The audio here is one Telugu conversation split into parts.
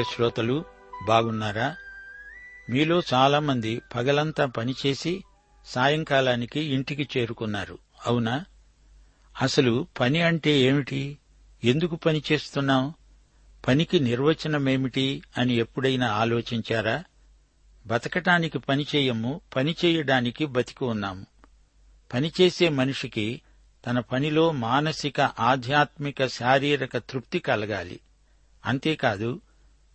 ప్రియ శ్రోతలు బాగున్నారా? మీలో చాలామంది పగలంతా పనిచేసి సాయంకాలానికి ఇంటికి చేరుకున్నారు. అవునా? అసలు పని అంటే ఏమిటి? ఎందుకు పని చేస్తున్నాం పనికి నిర్వచనమేమిటి అని ఎప్పుడైనా ఆలోచించారా? బతకటానికి పని చేయము పని చేయడానికి బతికి ఉన్నాము. పనిచేసే మనిషికి తన పనిలో మానసిక ఆధ్యాత్మిక శారీరక తృప్తి కలగాలి. అంతేకాదు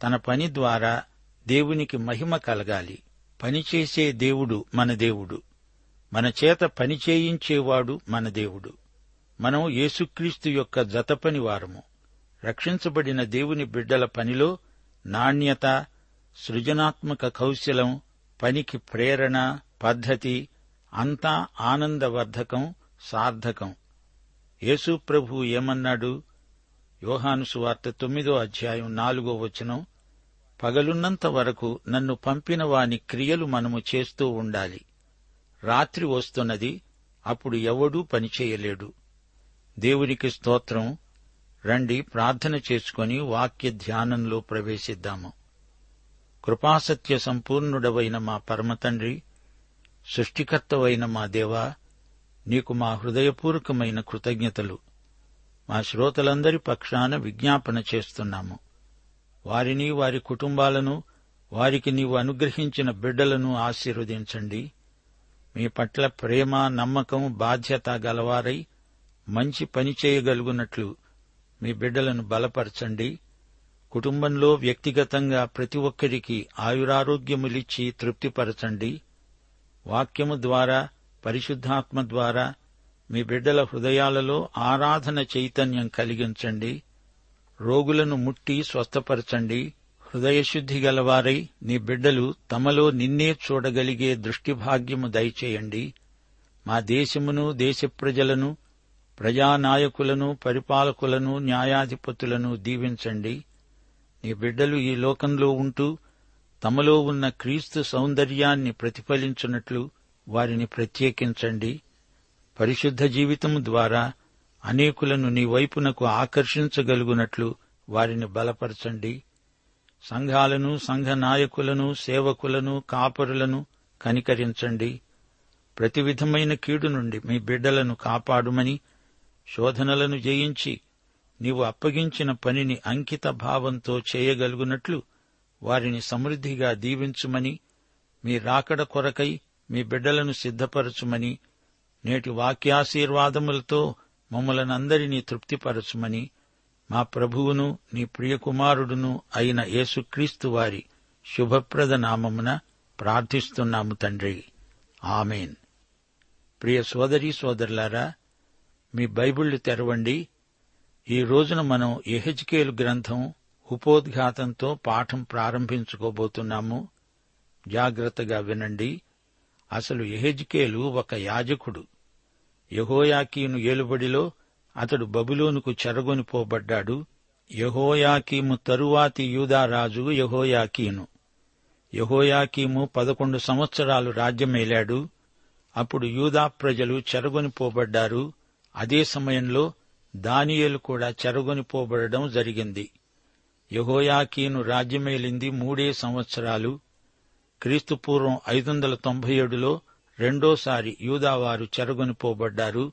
తన పని ద్వారా దేవునికి మహిమ కలగాలి. పనిచేసే దేవుడు మన దేవుడు. మన చేత పని చేయించేవాడు మన దేవుడు. మనం యేసుక్రీస్తు యొక్క జతపని వారము. రక్షించబడిన దేవుని బిడ్డల పనిలో నాణ్యత సృజనాత్మక కౌశలం పనికి ప్రేరణ పద్ధతి అంతా ఆనందవర్ధకం సార్థకం. యేసు ప్రభు ఏమన్నాడు? యోహాను సువార్త తొమ్మిదో అధ్యాయం నాలుగో వచనం పగలున్నంత వరకు నన్ను పంపిన వాని క్రియలు మనము చేస్తూ ఉండాలి. రాత్రి వస్తున్నది అప్పుడు ఎవడూ పనిచేయలేడు దేవునికి స్తోత్రం. రండి ప్రార్థన చేసుకొని వాక్య ధ్యానంలో ప్రవేశిద్దాము. కృపాసత్య సంపూర్ణుడవైన మా పరమతండ్రి సృష్టికర్తవైన మా దేవా నీకు మా హృదయపూర్వకమైన కృతజ్ఞతలు. మా శ్రోతలందరి పక్షాన విజ్ఞాపన చేస్తున్నాము. వారిని వారి కుటుంబాలను వారికి నీవు అనుగ్రహించిన బిడ్డలను ఆశీర్వదించండి. మీ పట్ల ప్రేమ నమ్మకం బాధ్యత గలవారై మంచి పని చేయగలుగునట్లు మీ బిడ్డలను బలపరచండి. కుటుంబంలో వ్యక్తిగతంగా ప్రతి ఒక్కరికి ఆయురారోగ్యములిచ్చి తృప్తిపరచండి. వాక్యము ద్వారా పరిశుద్ధాత్మ ద్వారా మీ బిడ్డల హృదయాలలో ఆరాధన చైతన్యం కలిగించండి. రోగులను ముట్టి స్వస్థపరచండి. హృదయశుద్ధి గలవారై నీ బిడ్డలు తమలో నిన్నే చూడగలిగే దృష్టిభాగ్యము దయచేయండి. మా దేశమును దేశ ప్రజలను ప్రజానాయకులను పరిపాలకులను న్యాయాధిపతులను దీవించండి. నీ బిడ్డలు ఈ లోకంలో ఉంటూ తమలో ఉన్న క్రీస్తు సౌందర్యాన్ని ప్రతిఫలించున్నట్లు వారిని ప్రత్యేకించండి. పరిశుద్ధ జీవితము ద్వారా అనేకులను నీ వైపునకు ఆకర్షించగలుగునట్లు వారిని బలపరచండి. సంఘాలను సంఘ నాయకులను సేవకులను కాపరులను కనికరించండి. ప్రతి విధమైన కీడు నుండి మీ బిడ్డలను కాపాడుమని శోధనలను జయించి నీవు అప్పగించిన పనిని అంకిత భావంతో చేయగలుగునట్లు వారిని సమృద్ధిగా దీవించుమని మీ రాకడ కొరకై మీ బిడ్డలను సిద్ధపరచుమని నేటి వాక్యాశీర్వాదములతో మమ్మలనందరినీ తృప్తిపరచుమని మా ప్రభువును నీ ప్రియకుమారుడును అయిన యేసుక్రీస్తు వారి శుభప్రద నామమున ప్రార్థిస్తున్నాము తండ్రి. ఆమెన్. ప్రియ సోదరీ సోదరులారా మీ బైబిళ్ళు తెరవండి. ఈ రోజున మనం ఎహెజ్కేలు గ్రంథం ఉపోద్ఘాతంతో పాఠం ప్రారంభించుకోబోతున్నాము. జాగ్రత్తగా వినండి. అసలు ఎహెజ్కేలు ఒక యాజకుడు. యహోయాకీను ఏలుబడిలో అతడు బబులోనుకు చెరగొనిపోబడ్డాడు యహోయాకీము తరువాతి యూదారాజు యహోయాకీను. యహోయాకీము పదకొండు సంవత్సరాలు రాజ్యమేలాడు. అప్పుడు యూదా ప్రజలు చెరగొనిపోబడ్డారు అదే సమయంలో దానియేలు కూడా చెరగొనిపోబడడం జరిగింది. యహోయాకీను రాజ్యమేలింది మూడే సంవత్సరాలు. క్రీస్తుపూర్వం ఐదు వందల తొంభై ఏడులో రెండోసారి యూదావారు చెరగొనిపోబడ్డారు.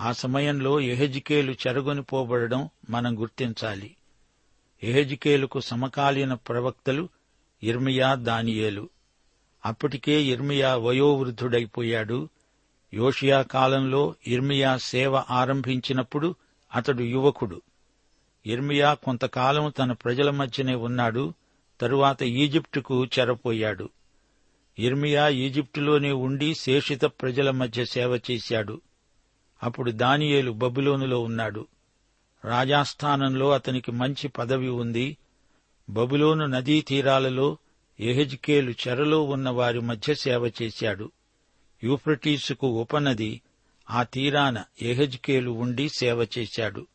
ఆ సమయంలో ఎహెజికేలు చెరగొనిపోబడడం మనం గుర్తించాలి. ఎహెజికేలుకు సమకాలీన ప్రవక్తలు ఇర్మియా దానియేలు. అప్పటికే ఇర్మియా వయోవృద్ధుడైపోయాడు. యోషియా కాలంలో ఇర్మియా సేవ ఆరంభించినప్పుడు అతడు యువకుడు. ఇర్మియా కొంతకాలం తన ప్రజల మధ్యనే ఉన్నాడు. తరువాత ఈజిప్టుకు చెరపోయాడు. ఇర్మియా ఈజిప్టులోనే ఉండి శేషిత ప్రజల మధ్య సేవ చేశాడు. అప్పుడు దానియేలు బబులోనులో ఉన్నాడు. రాజాస్థానంలో అతనికి మంచి పదవి ఉంది. బబులోను నదీ తీరాలలో ఎహెజ్కేలు చెరలో ఉన్న వారి మధ్య సేవ చేశాడు. యూఫ్రటీసుకు ఉపనది ఆ తీరాన ఎహెజ్కేలు ఉండి సేవ చేశాడు.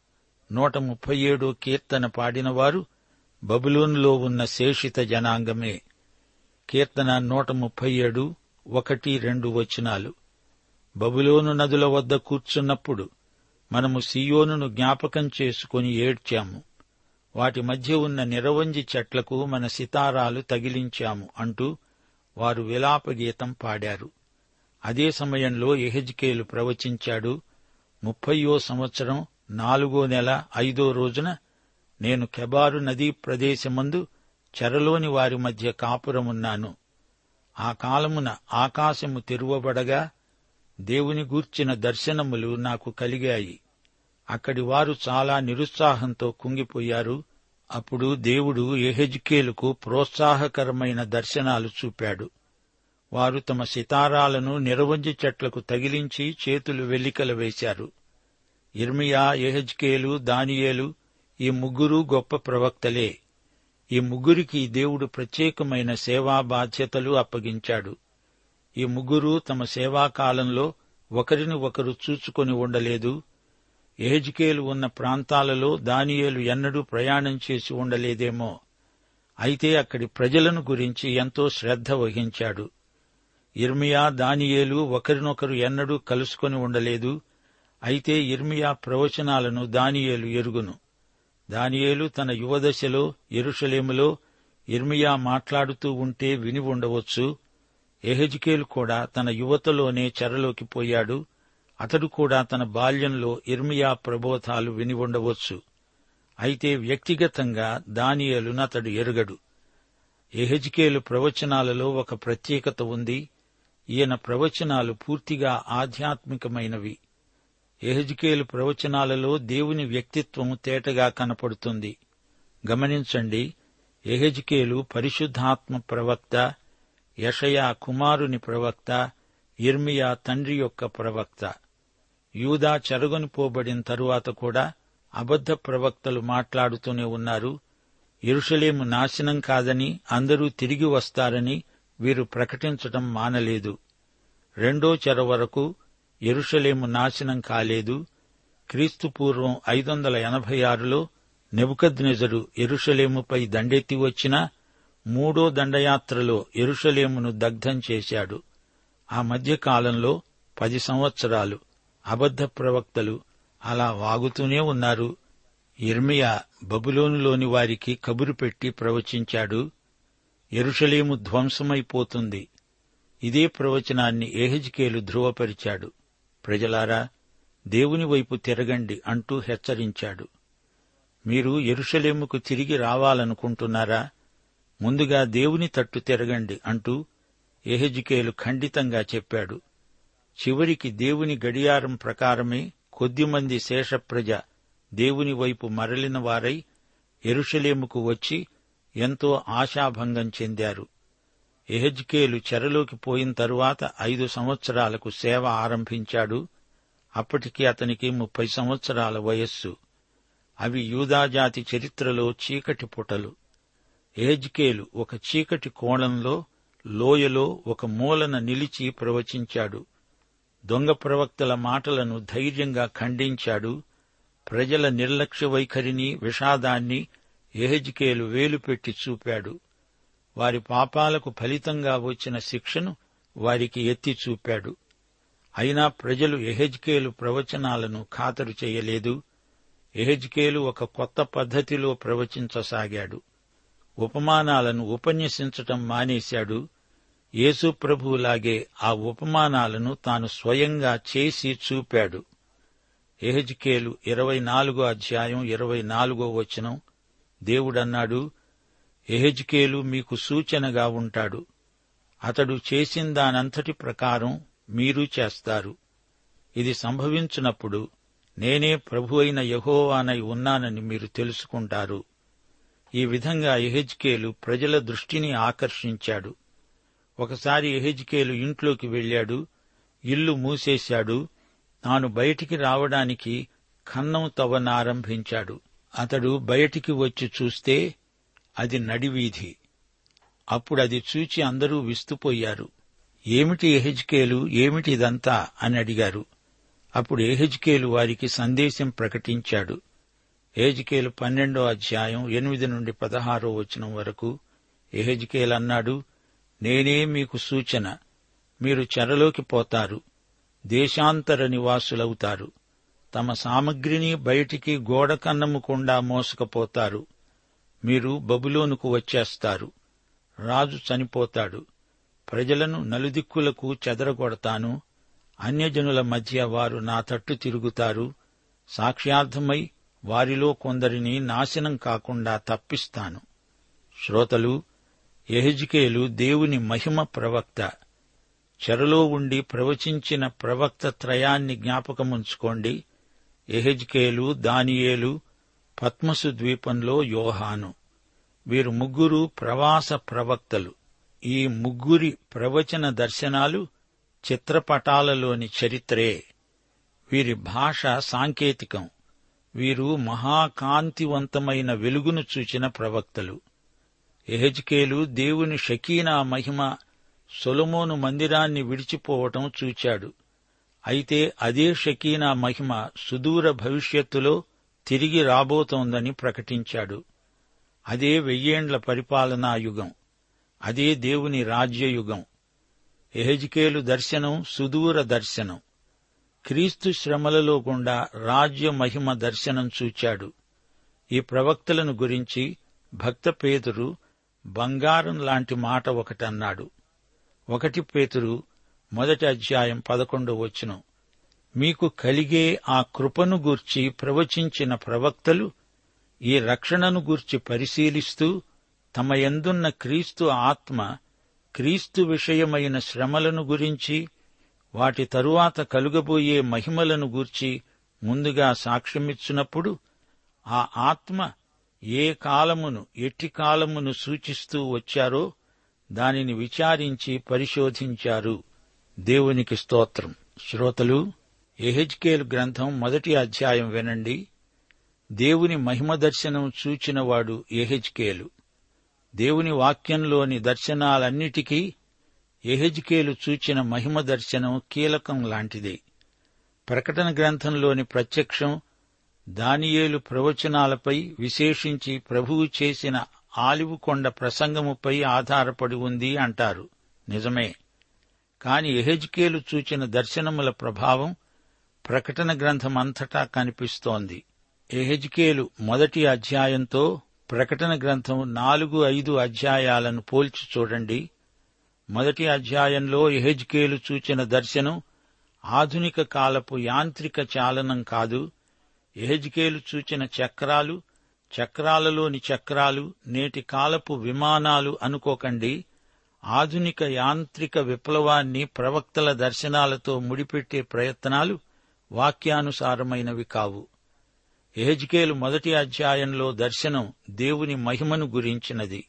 నూట ముప్పై ఏడో కీర్తన పాడినవారు బబులోనులో ఉన్న శేషిత జనాంగమే. కీర్తన నూట ముప్పై ఏడు ఒకటి రెండు వచనాలు. బబులోను నదుల వద్ద కూర్చున్నప్పుడు మనము సియోనును జ్ఞాపకం చేసుకుని ఏడ్చాము. వాటి మధ్య ఉన్న నిరవంజి చెట్లకు మన సితారాలు తగిలించాము అంటూ వారు విలాపగీతం పాడారు. అదే సమయంలో ఎహెజ్కేలు ప్రవచించాడు ముప్పయో సంవత్సరం నాలుగో నెల ఐదో రోజున నేను కెబారు నదీ ప్రదేశమందు చెరలోని వారి మధ్య కాపురమున్నాను. ఆ కాలమున ఆకాశము తెరువబడగా దేవుని గూర్చిన దర్శనములు నాకు కలిగాయి. అక్కడి వారు చాలా నిరుత్సాహంతో కుంగిపోయారు. అప్పుడు దేవుడు ఎహెజ్కేలుకు ప్రోత్సాహకరమైన దర్శనాలు చూపాడు. వారు తమ సితారాలను నిరవంజి చెట్లకు తగిలించి చేతులు వెల్లికల వేశారు. ఇర్మియా ఎహెజ్కేలు దానియేలు ఈ ముగ్గురు గొప్ప ప్రవక్తలే. ఈ ముగ్గురికి దేవుడు ప్రత్యేకమైన సేవా బాధ్యతలు అప్పగించాడు. ఈ ముగ్గురు తమ సేవాకాలంలో ఒకరిని ఒకరు చూచుకొని ఉండలేదు. ఏజ్కేలు ఉన్న ప్రాంతాలలో దానియేలు ఎన్నడూ ప్రయాణం చేసి ఉండలేదేమో. అయితే అక్కడి ప్రజలను గురించి ఎంతో శ్రద్ధ వహించాడు. ఇర్మియా దానియేలు ఒకరినొకరు ఎన్నడూ కలుసుకొని ఉండలేదు. అయితే ఇర్మియా ప్రవచనాలను దానియేలు ఎరుగును. దానియేలు తన యువదశలో ఎరుషలేములో ఇర్మియా మాట్లాడుతూ ఉంటే విని ఉండవచ్చు. ఎహెజ్కేలు కూడా తన యువతలోనే చెరలోకి పోయాడు. అతడు కూడా తన బాల్యంలో ఇర్మియా ప్రబోధాలు విని ఉండవచ్చు. అయితే వ్యక్తిగతంగా దానియేలును అతడు ఎరుగడు. ఎహెజ్కేలు ప్రవచనాలలో ఒక ప్రత్యేకత ఉంది. ఈయన ప్రవచనాలు పూర్తిగా ఆధ్యాత్మికమైనవి. ఎహజ్కేలు ప్రవచనాలలో దేవుని వ్యక్తిత్వం తేటగా కనపడుతుంది. గమనించండి ఎహెజ్కేలు పరిశుద్ధాత్మ ప్రవక్త యషయా కుమారుని ప్రవక్త ఇర్మియా తండ్రి యొక్క ప్రవక్త. యూదా చెరగొనిపోబడిన తరువాత కూడా అబద్ధ ప్రవక్తలు మాట్లాడుతూనే ఉన్నారు. ఇరుషలేము నాశనం కాదని అందరూ తిరిగి వస్తారని వీరు ప్రకటించటం మానలేదు. రెండో చెర వరకు ఎరుషలేము నాశనం కాలేదు. క్రీస్తు పూర్వం ఐదు వందల ఎనభై ఆరులో నెబుకద్నెజరు ఎరుషలేముపై దండెత్తి వచ్చిన మూడో దండయాత్రలో ఎరుషలేమును దగ్ధం చేశాడు. ఆ మధ్యకాలంలో పది సంవత్సరాలు అబద్ధ ప్రవక్తలు అలా వాగుతూనే ఉన్నారు. ఇర్మియా బబులోనులోని వారికి కబురు పెట్టి ప్రవచించాడు ఎరుషలేము ధ్వంసమైపోతుంది. ఇదే ప్రవచనాన్ని ఏహెజ్కేలు ధృవపరిచాడు ప్రజలారా దేవుని వైపు తిరగండి అంటూ హెచ్చరించాడు. మీరు ఎరుషలేముకు తిరిగి రావాలనుకుంటున్నారా? ముందుగా దేవుని తట్టు తిరగండి అంటూ ఎహెజికేలు ఖండితంగా చెప్పాడు. చివరికి దేవుని గడియారం ప్రకారమే కొద్దిమంది శేషప్రజ దేవుని వైపు మరలిన వారై ఎరుషలేముకు వచ్చి ఎంతో ఆశాభంగం చెందారు. ఎహెజ్కేలు చెరలోకి పోయిన తరువాత ఐదు సంవత్సరాలకు సేవ ఆరంభించాడు. అప్పటికి అతనికి ముప్పై సంవత్సరాల వయస్సు. అవి యూదాజాతి చరిత్రలో చీకటి పుటలు. ఎహెజ్కేలు ఒక చీకటి కోణంలో లోయలో ఒక మూలన నిలిచి ప్రవచించాడు. దొంగ ప్రవక్తల మాటలను ధైర్యంగా ఖండించాడు. ప్రజల నిర్లక్ష్య వైఖరిని విషాదాన్ని ఎహెజ్కేలు వేలుపెట్టి చూపాడు. వారి పాపాలకు ఫలితంగా వచ్చిన శిక్షను వారికి ఎత్తి చూపాడు. అయినా ప్రజలు ఎహెజ్కేలు ప్రవచనాలను ఖాతరు చేయలేదు. ఎహెజ్కేలు ఒక కొత్త పద్ధతిలో ప్రవచించసాగాడు. ఉపమానాలను ఉపన్యసించటం మానేశాడు. యేసు ప్రభువులాగే ఆ ఉపమానాలను తాను స్వయంగా చేసి చూపాడు. ఎహెజ్కేలు ఇరవై నాలుగో అధ్యాయం ఇరవై నాలుగో వచనం దేవుడన్నాడు ఎహెజ్కేలు మీకు సూచనగా ఉంటాడు. అతడు చేసిన దానంతటి ప్రకారం మీరు చేస్తారు. ఇది సంభవించినప్పుడు నేనే ప్రభు అయిన యహోవానై ఉన్నానని మీరు తెలుసుకుంటారు. ఈ విధంగా ఎహెజ్కేలు ప్రజల దృష్టిని ఆకర్షించాడు. ఒకసారి ఎహెజ్కేలు ఇంట్లోకి వెళ్ళాడు ఇల్లు మూసేశాడు తాను బయటికి రావడానికి కన్నం తవ్వనారంభించాడు. అతడు బయటికి వచ్చి చూస్తే అది నడివీధి. అప్పుడది చూచి అందరూ విస్తుపోయారు. ఏమిటి ఎహెజ్కేలు? ఏమిటి ఇదంతా? అని అడిగారు. అప్పుడు ఎహెజ్కేలు వారికి సందేశం ప్రకటించాడు. ఎహెజ్కేలు పన్నెండో అధ్యాయం ఎనిమిది నుండి పదహారో వచనం వరకు ఎహెజ్కేల్ అన్నాడు నేనే మీకు సూచన. మీరు చెరలోకి పోతారు. దేశాంతర నివాసులవుతారు. తమ సామగ్రిని బయటికి గోడ కన్నముకుండా మోసుకపోతారు. మీరు బబులోనుకు వచ్చేస్తారు. రాజు చనిపోతాడు. ప్రజలను నలుదిక్కులకు చెదరగొడతాను. అన్యజనుల మధ్య వారు నా తట్టు తిరుగుతారు. సాక్ష్యార్థమై వారిలో కొందరిని నాశనం కాకుండా తప్పిస్తాను. శ్రోతలు ఎహెజ్కేలు దేవుని మహిమ ప్రవక్త. చెరలో ఉండి ప్రవచించిన ప్రవక్త త్రయాన్ని జ్ఞాపకముంచుకోండి. ఎహెజ్కేలు దానియేలు పద్మసు ద్వీపంలో యోహాను. వీరు ముగ్గురు ప్రవాస ప్రవక్తలు. ఈ ముగ్గురి ప్రవచన దర్శనాలు చిత్రపటాలలోని చరిత్రే. వీరి భాష సాంకేతికం. వీరు మహాకాంతివంతమైన వెలుగును చూచిన ప్రవక్తలు. ఎహెజ్కేలు దేవుని షకీనా మహిమ సొలమోను మందిరాన్ని విడిచిపోవటం చూచాడు. అయితే అదే షకీనా మహిమ సుదూర భవిష్యత్తులో తిరిగి రాబోతోందని ప్రకటించాడు. అదే వెయ్యేండ్ల పరిపాలనా యుగం. అదే దేవుని రాజ్యయుగం. ఎహెజ్కేలు దర్శనం సుదూర దర్శనం. క్రీస్తు శ్రమలలో గుండా రాజ్య మహిమ దర్శనం చూచాడు. ఈ ప్రవక్తలను గురించి భక్త పేతురు బంగారం లాంటి మాట ఒకటన్నాడు. ఒకటి పేతురు మొదటి అధ్యాయం పదకొండో వచనం. మీకు కలిగే ఆ కృపను గూర్చి ప్రవచించిన ప్రవక్తలు ఈ రక్షణను గూర్చి పరిశీలిస్తూ తమ ఎందున్న క్రీస్తు ఆత్మ క్రీస్తు విషయమైన శ్రమలను గురించి వాటి తరువాత కలుగబోయే మహిమలను గూర్చి ముందుగా సాక్ష్యమిచ్చినప్పుడు ఆ ఆత్మ ఏ కాలమును ఎట్టి కాలమును సూచిస్తూ వచ్చారో దానిని విచారించి పరిశోధించారు. దేవునికి స్తోత్రం. శ్రోతలు ఎహెజ్కేల్ గ్రంథం మొదటి అధ్యాయం వినండి. దేవుని మహిమ దర్శనం చూచినవాడు ఎహెజ్కేలు. దేవుని వాక్యంలోని దర్శనాలన్నిటికీ ఎహెజ్కేలు చూచిన మహిమ దర్శనం కీలకం లాంటిది. ప్రకటన గ్రంథంలోని ప్రత్యక్షం దానియేలు ప్రవచనాలపై విశేషించి ప్రభువు చేసిన ఆలివుకొండ ప్రసంగముపై ఆధారపడి ఉంది అంటారు. నిజమే. కాని ఎహెజ్కేలు చూచిన దర్శనముల ప్రభావం ప్రకటన గ్రంథమంతటా కనిపిస్తోంది. ఎహెజ్కేలు మొదటి అధ్యాయంతో ప్రకటన గ్రంథం నాలుగు ఐదు అధ్యాయాలను పోల్చి చూడండి. మొదటి అధ్యాయంలో ఎహెజ్కేలు చూచిన దర్శనం ఆధునిక కాలపు యాంత్రిక చాలనం కాదు. ఎహెజ్కేలు చూచిన చక్రాలు చక్రాలలోని చక్రాలు నేటి కాలపు విమానాలు అనుకోకండి. ఆధునిక యాంత్రిక విప్లవాన్ని ప్రవక్తల దర్శనాలతో ముడిపెట్టే ప్రయత్నాలు వాక్యానుసారమైనవి కావు. ఎహెజ్కేలు మొదటి అధ్యాయంలో దర్శనం దేవుని మహిమను గురించినది.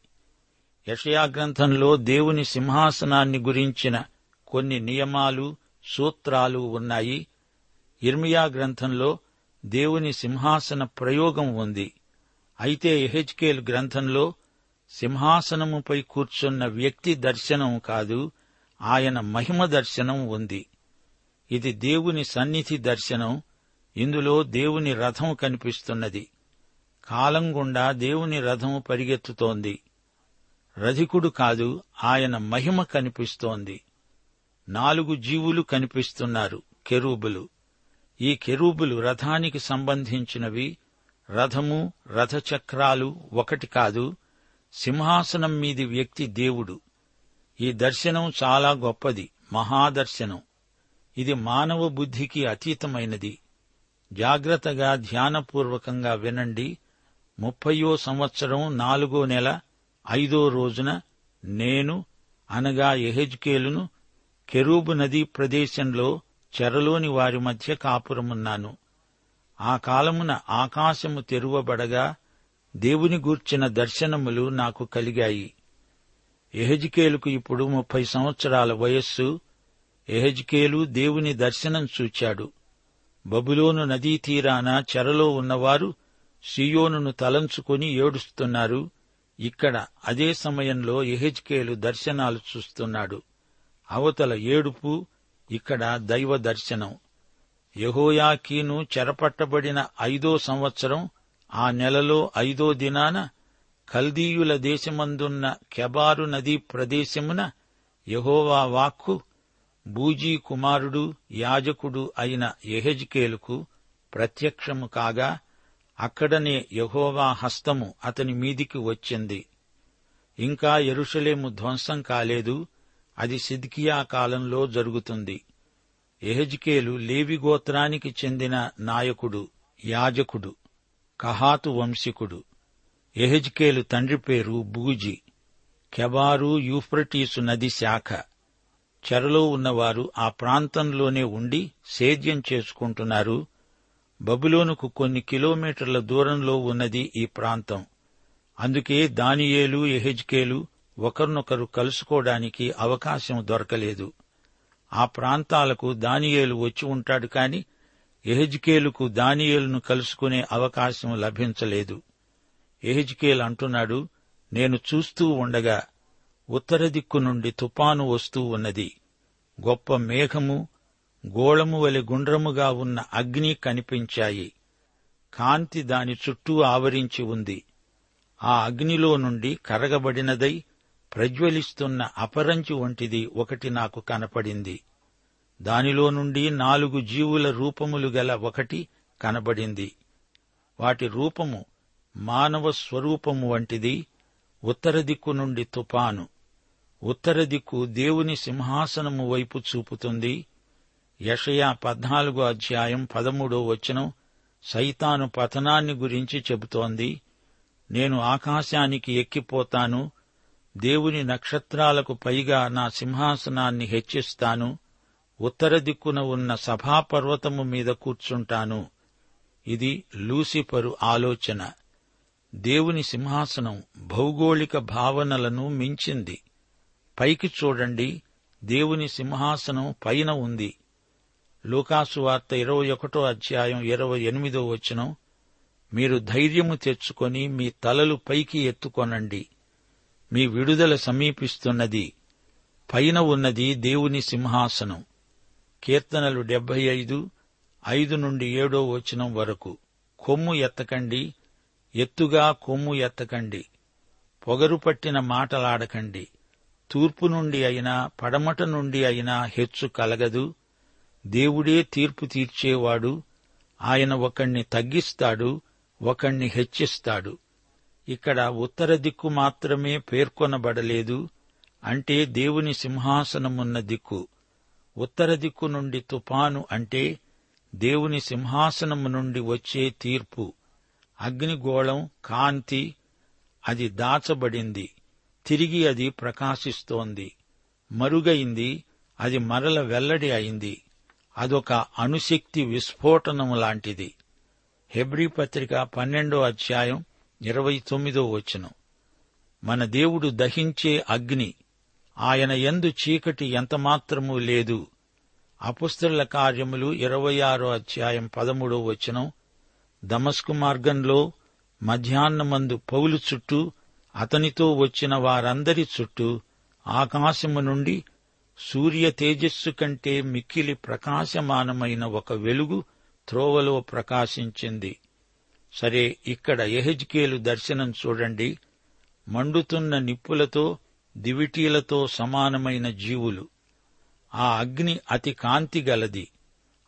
యషయా గ్రంథంలో దేవుని సింహాసనాన్ని గురించిన కొన్ని నియమాలు సూత్రాలు ఉన్నాయి. ఇర్మియా గ్రంథంలో దేవుని సింహాసన ప్రయోగం ఉంది. అయితే ఎహెచ్కేల్ గ్రంథంలో సింహాసనముపై కూర్చున్న వ్యక్తి దర్శనం కాదు ఆయన మహిమ దర్శనం ఉంది. ఇది దేవుని సన్నిధి దర్శనం. ఇందులో దేవుని రథం కనిపిస్తున్నది. కాలం గుండా దేవుని రథం పరిగెత్తుతోంది. రధికుడు కాదు ఆయన మహిమ కనిపిస్తోంది. నాలుగు జీవులు కనిపిస్తున్నారు కెరూబులు. ఈ కెరూబులు రథానికి సంబంధించినవి. రథము రథచక్రాలు ఒకటి కాదు సింహాసనం మీది వ్యక్తి దేవుడు. ఈ దర్శనం చాలా గొప్పది మహాదర్శనం. ఇది మానవ బుద్ధికి అతీతమైనది. జాగ్రత్తగా ధ్యానపూర్వకంగా వినండి. ముప్పయో సంవత్సరం నాలుగో నెల ఐదో రోజున నేను అనగా ఎహెజ్కేలును కెరూబు నదీ ప్రదేశంలో చెరలోని వారి మధ్య కాపురమున్నాను. ఆ కాలమున ఆకాశము తెరువబడగా దేవుని గూర్చిన దర్శనములు నాకు కలిగాయి. ఎహెజ్కేలుకు ఇప్పుడు ముప్పై సంవత్సరాల వయస్సు. ఎహెజ్కేలు దేవుని దర్శనం చూచాడు. బబులోను నదీ తీరాన చెరలో ఉన్నవారు సియోనును తలంచుకొని ఏడుస్తున్నారు. ఇక్కడ అదే సమయంలో ఎహెజ్కేలు దర్శనాలు చూస్తున్నాడు. అవతల ఏడుపు ఇక్కడ దైవ దర్శనం. యహోయాకీను చెరపట్టబడిన ఐదో సంవత్సరం ఆ నెలలో ఐదో దినాన కల్దీయుల దేశమందున్న కెబారు నదీ ప్రదేశమున యహోవా వాక్కు బూజీ కుమారుడు యాజకుడు అయిన ఎహెజ్కేలుకు ప్రత్యక్షము కాగా అక్కడనే యహోవా హస్తము అతని మీదికి వచ్చింది. ఇంకా ఎరుషలేము ధ్వంసం కాలేదు అది సిద్కియా కాలంలో జరుగుతుంది. ఎహెజ్కేలు లేవి గోత్రానికి చెందిన నాయకుడు యాజకుడు కహాతు వంశికుడు. ఎహెజ్కేలు తండ్రి పేరు బూజి. కెబారు యూఫ్రటీసు నది శాఖ. చెరలో ఉన్నవారు ఆ ప్రాంతంలోనే ఉండి సేద్యం చేసుకుంటున్నారు. బబులోనుకు కొన్ని కిలోమీటర్ల దూరంలో ఉన్నది ఈ ప్రాంతం. అందుకే దానియేలు ఎహెజ్కేలు ఒకరినొకరు కలుసుకోవడానికి అవకాశం దొరకలేదు. ఆ ప్రాంతాలకు దానియేలు వచ్చి ఉంటాడు కాని ఎహెజ్కేలుకు దానియేలును కలుసుకునే అవకాశం లభించలేదు. ఎహెజ్కేల్ అంటున్నాడు నేను చూస్తూ ఉండగా ఉత్తర దిక్కు నుండి తుపాను వస్తూ ఉన్నది. గొప్ప మేఘము గోళము వలె గుండ్రముగా ఉన్న అగ్ని కనిపించాయి. కాంతి దాని చుట్టూ ఆవరించి ఉంది. ఆ అగ్నిలో నుండి కరగబడినదై ప్రజ్వలిస్తున్న అపరంచి వంటిది ఒకటి నాకు కనపడింది. దానిలో నుండి నాలుగు జీవుల రూపములు గల ఒకటి కనబడింది. వాటి రూపము మానవ స్వరూపము వంటిది ఉత్తర దిక్కు నుండి తుపాను. ఉత్తర దిక్కు దేవుని సింహాసనము వైపు చూపుతుంది. యషయా పద్నాలుగో అధ్యాయం పదమూడో వచనం సైతాను పతనాన్ని గురించి చెబుతోంది. నేను ఆకాశానికి ఎక్కిపోతాను. దేవుని నక్షత్రాలకు పైగా నా సింహాసనాన్ని హెచ్చిస్తాను. ఉత్తర దిక్కున ఉన్న సభాపర్వతము మీద కూర్చుంటాను. ఇది లూసిఫరు ఆలోచన. దేవుని సింహాసనం భౌగోళిక భావనలను మించింది. పైకి చూడండి దేవుని సింహాసనం పైన ఉంది. లూకాసు వార్త ఇరవై ఒకటో అధ్యాయం ఇరవై ఎనిమిదో వచనం మీరు ధైర్యము తెచ్చుకొని మీ తలలు పైకి ఎత్తుకొనండి. మీ విడుదల సమీపిస్తున్నది. పైన ఉన్నది దేవుని సింహాసనం. కీర్తనలు డెబ్బై ఐదు ఐదు నుండి ఏడో వచనం వరకు. కొమ్ము ఎత్తకండి ఎత్తుగా కొమ్ము ఎత్తకండి. పొగరు పట్టిన మాటలాడకండి. తూర్పు నుండి అయినా పడమట నుండి అయినా హెచ్చు కలగదు. దేవుడే తీర్పు తీర్చేవాడు. ఆయన ఒకణ్ణి తగ్గిస్తాడు ఒకణ్ణి హెచ్చిస్తాడు. ఇక్కడ ఉత్తర దిక్కు మాత్రమే పేర్కొనబడలేదు. అంటే దేవుని సింహాసనమున్న దిక్కు. ఉత్తర దిక్కు నుండి తుపాను అంటే దేవుని సింహాసనము నుండి వచ్చే తీర్పు. అగ్నిగోళం కాంతి అది దాచబడింది. తిరిగి అది ప్రకాశిస్తోంది. మరుగైంది అది మరల వెల్లడి అయింది. అదొక అణుశక్తి విస్ఫోటనము లాంటిది. హెబ్రీ పత్రిక పన్నెండో అధ్యాయం ఇరవై తొమ్మిదో వచనం. మన దేవుడు దహించే అగ్ని ఆయన ఎందు చీకటి ఎంతమాత్రము లేదు. అపుస్తల కార్యములు ఇరవై ఆరో అధ్యాయం పదమూడో వచనం. దమస్కు మార్గంలో మధ్యాహ్నమందు పౌలు చుట్టూ అతనితో వచ్చిన వారందరి చుట్టూ ఆకాశము నుండి సూర్య తేజస్సు కంటే మిక్కిలి ప్రకాశమానమైన ఒక వెలుగు త్రోవలో ప్రకాశించింది. సరే ఇక్కడ ఎహెజ్కేలు దర్శనం చూడండి. మండుతున్న నిప్పులతో దివిటీలతో సమానమైన జీవులు. ఆ అగ్ని అతి కాంతి గలది.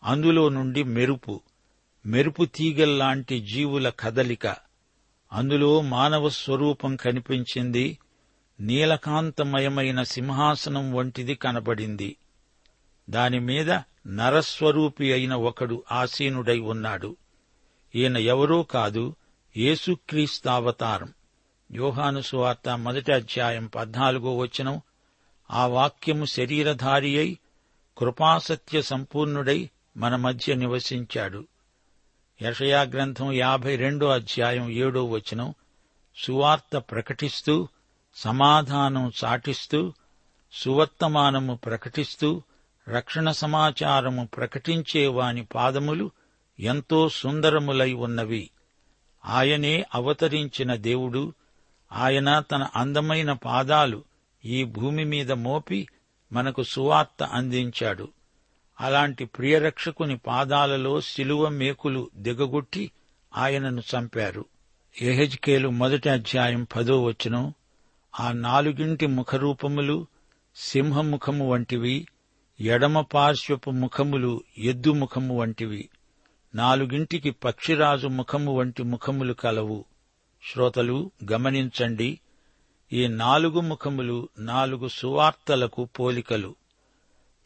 అందులో నుండి మెరుపు. మెరుపు తీగల్లాంటి జీవుల కదలిక. అందులో మానవ స్వరూపం కనిపించింది నీలకాంతమయమైన సింహాసనం వంటిది కనబడింది. దానిమీద నరస్వరూపి అయిన ఒకడు ఆసీనుడై ఉన్నాడు. ఈయన ఎవరో కాదు యేసుక్రీస్తావతారం. యోహాను సువార్త మొదటి అధ్యాయం పద్నాలుగో వచనం. ఆ వాక్యము శరీరధారి అయి కృపాసత్య సంపూర్ణుడై మన మధ్య నివసించాడు. యషయా గ్రంథం యాభై రెండో అధ్యాయం ఏడో వచనం సువార్త ప్రకటిస్తూ సమాధానం చాటిస్తూ సువర్తమానము ప్రకటిస్తూ రక్షణ సమాచారము ప్రకటించేవాని పాదములు ఎంతో సుందరములై ఉన్నవి. ఆయనే అవతరించిన దేవుడు ఆయన తన అందమైన పాదాలు ఈ భూమి మీద మోపి మనకు సువార్త అందించాడు. అలాంటి ప్రియరక్షకుని పాదాలలో శిలువ మేకులు దిగగొట్టి ఆయనను చంపారు. ఎహెజ్కేలు మొదటి అధ్యాయం పదో వచనం. ఆ నాలుగింటి ముఖరూపములు సింహముఖము వంటివి ఎడమ పార్శ్వపు ముఖములు ఎద్దు ముఖము వంటివి. నాలుగింటికి పక్షిరాజు ముఖము వంటి ముఖములు కలవు. శ్రోతలు గమనించండి. ఈ నాలుగు ముఖములు నాలుగు సువార్తలకు పోలికలు.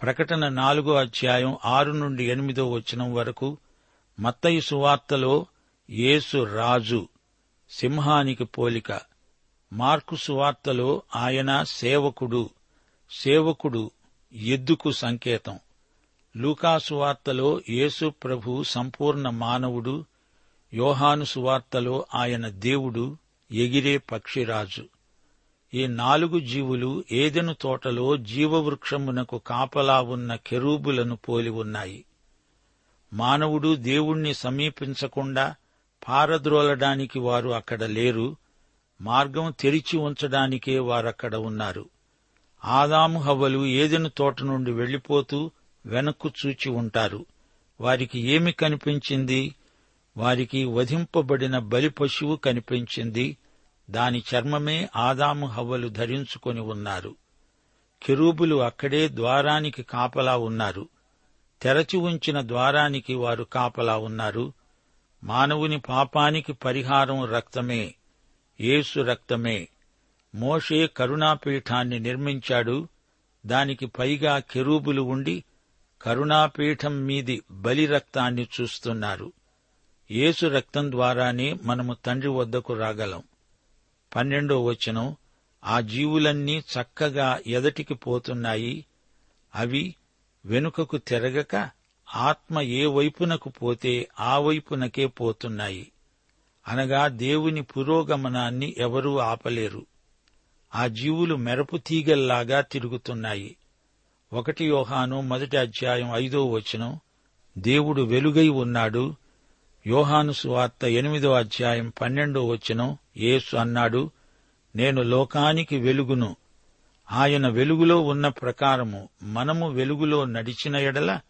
ప్రకటన నాలుగో అధ్యాయం ఆరు నుండి ఎనిమిదో వచనం వరకు మత్తయి సువార్తలో యేసు రాజు సింహానికి పోలిక. మార్కు సువార్తలో ఆయన సేవకుడు సేవకుడు ఎద్దుకు సంకేతం. లూకాసు వార్తలో యేసు ప్రభు సంపూర్ణ మానవుడు యోహాను సువార్తలో ఆయన దేవుడు ఎగిరే పక్షిరాజు. ఈ నాలుగు జీవులు ఏదెను తోటలో జీవవృక్షమునకు కాపలా ఉన్న కెరూబులను పోలి ఉన్నాయి. మానవుడు దేవుణ్ణి సమీపించకుండా పారద్రోలడానికి వారు అక్కడ లేరు. మార్గం తెరిచి ఉంచడానికే వారక్కడ ఉన్నారు. ఆదాము హవ్వలు ఏదెను తోట నుండి వెళ్ళిపోతూ వెనక్కు చూచి ఉంటారు. వారికి ఏమి కనిపించింది? వారికి వధింపబడిన బలి పశువు కనిపించింది. దాని చర్మమే ఆదాము హవ్వలు ధరించుకొని ఉన్నారు. కెరూబులు అక్కడే ద్వారానికి కాపలా ఉన్నారు. తెరచి ఉంచిన ద్వారానికి వారు కాపలా ఉన్నారు. మానవుని పాపానికి పరిహారం రక్తమే యేసు రక్తమే. మోషే కరుణాపీఠాన్ని నిర్మించాడు. దానికి పైగా కెరూబులు ఉండి కరుణాపీఠం మీది బలి రక్తాన్ని చూస్తున్నారు. యేసు రక్తం ద్వారానే మనము తండ్రి వద్దకు రాగలం. పన్నెండో వచనం ఆ జీవులన్నీ చక్కగా ఎదటికి పోతున్నాయి. అవి వెనుకకు తిరగక ఆత్మ ఏ వైపునకు పోతే ఆ వైపునకే పోతున్నాయి. అనగా దేవుని పురోగమనాన్ని ఎవరూ ఆపలేరు. ఆ జీవులు మెరపు తీగల్లాగా తిరుగుతున్నాయి. ఒకటి యోహాను మొదటి అధ్యాయం ఐదో వచనం దేవుడు వెలుగై ఉన్నాడు. యోహాను సువార్త ఎనిమిదో అధ్యాయం పన్నెండో వచనం యేసు అన్నాడు నేను లోకానికి వెలుగును. ఆయన వెలుగులో ఉన్న ప్రకారము మనము వెలుగులో నడిచిన ఎడల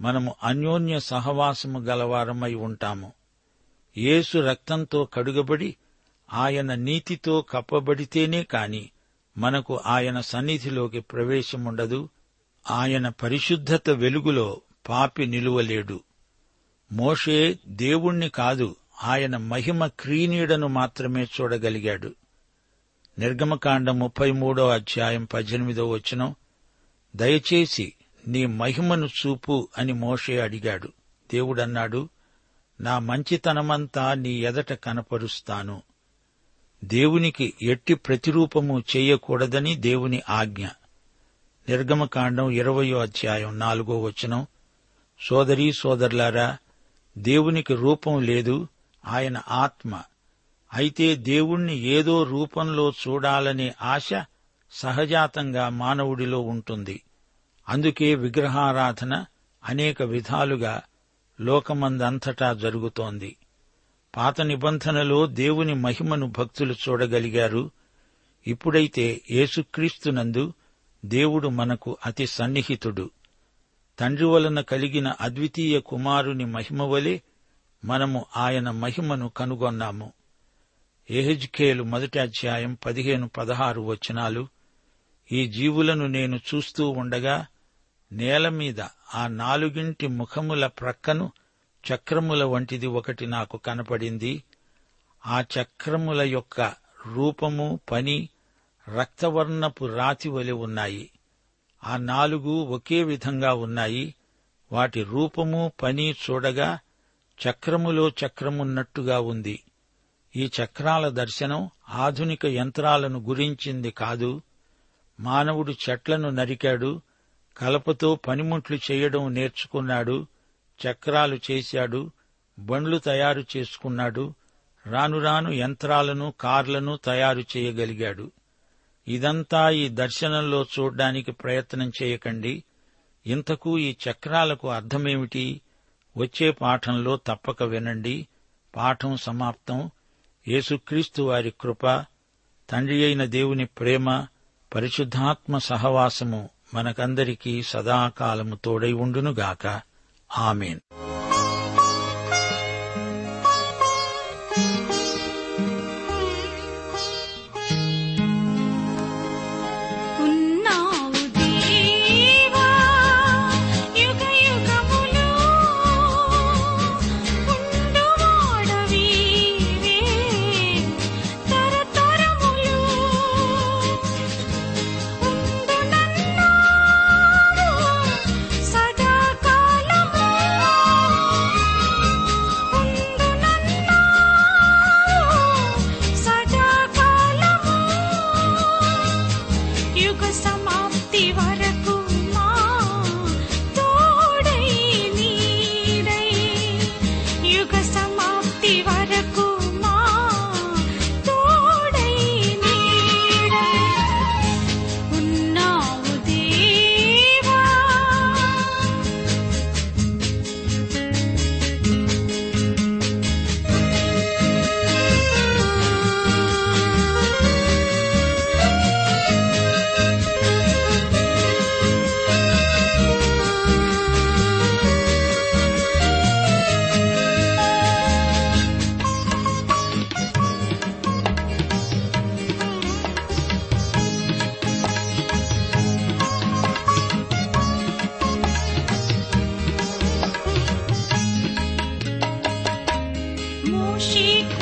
మనము అన్యోన్య సహవాసము గలవారమై ఉంటాము. యేసు రక్తంతో కడుగబడి ఆయన నీతితో కప్పబడితేనే కాని మనకు ఆయన సన్నిధిలోకి ప్రవేశముండదు. ఆయన పరిశుద్ధత వెలుగులో పాపి నిలువలేడు. మోషే దేవుణ్ణి కాదు ఆయన మహిమ క్రీనీడను మాత్రమే చూడగలిగాడు. నిర్గమకాండం ముప్పై మూడో అధ్యాయం పద్దెనిమిదో వచనం దయచేసి నీ మహిమను చూపు అని మోషే అడిగాడు. దేవుడన్నాడు నా మంచితనమంతా నీ ఎదట కనపరుస్తాను. దేవునికి ఎట్టి ప్రతిరూపము చేయకూడదని దేవుని ఆజ్ఞ. నిర్గమకాండం ఇరవయో అధ్యాయం నాలుగో వచనం సోదరీ సోదరులారా దేవునికి రూపం లేదు ఆయన ఆత్మ. అయితే దేవుణ్ణి ఏదో రూపంలో చూడాలనే ఆశ సహజాతంగా మానవుడిలో ఉంటుంది. అందుకే విగ్రహారాధన అనేక విధాలుగా లోకమందంతటా జరుగుతోంది. పాత నిబంధనలో దేవుని మహిమను భక్తులు చూడగలిగారు. ఇప్పుడైతే యేసుక్రీస్తునందు దేవుడు మనకు అతి సన్నిహితుడు. తండ్రి వలన కలిగిన అద్వితీయ కుమారుని మహిమ వలె మనము ఆయన మహిమను కనుగొన్నాము. ఎహెజ్కేలు మొదటి అధ్యాయం పదిహేను పదహారు వచనాలు. ఈ జీవులను నేను చూస్తూ ఉండగా నేల మీద ఆ నాలుగింటి ముఖముల ప్రక్కను చక్రముల వంటిది ఒకటి నాకు కనపడింది. ఆ చక్రముల యొక్క రూపము పని రక్తవర్ణపు రాతి వలె ఉన్నాయి. ఆ నాలుగు ఒకే విధంగా ఉన్నాయి. వాటి రూపము పని చూడగా చక్రములో చక్రమున్నట్టుగా ఉంది. ఈ చక్రాల దర్శనం ఆధునిక యంత్రాలను గురించింది కాదు. మానవుడు చెట్లను నరికాడు కలపతో పనిముట్లు చేయడం నేర్చుకున్నాడు చక్రాలు చేశాడు బండ్లు తయారు చేసుకున్నాడు రాను రాను యంత్రాలను కార్లను తయారు చేయగలిగాడు. ఇదంతా ఈ దర్శనంలో చూడ్డానికి ప్రయత్నం చేయకండి. ఇంతకు ఈ చక్రాలకు అర్థమేమిటి? వచ్చే పాఠంలో తప్పక వినండి. పాఠం సమాప్తం. యేసుక్రీస్తు వారి కృప తండ్రి అయిన దేవుని ప్రేమ పరిశుద్ధాత్మ సహవాసము మనకందరికీ సదాకాలము తోడై ఉండునుగాక. ఆమెన్. she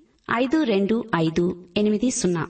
ఐదు రెండు ఐదు ఎనిమిది సున్నా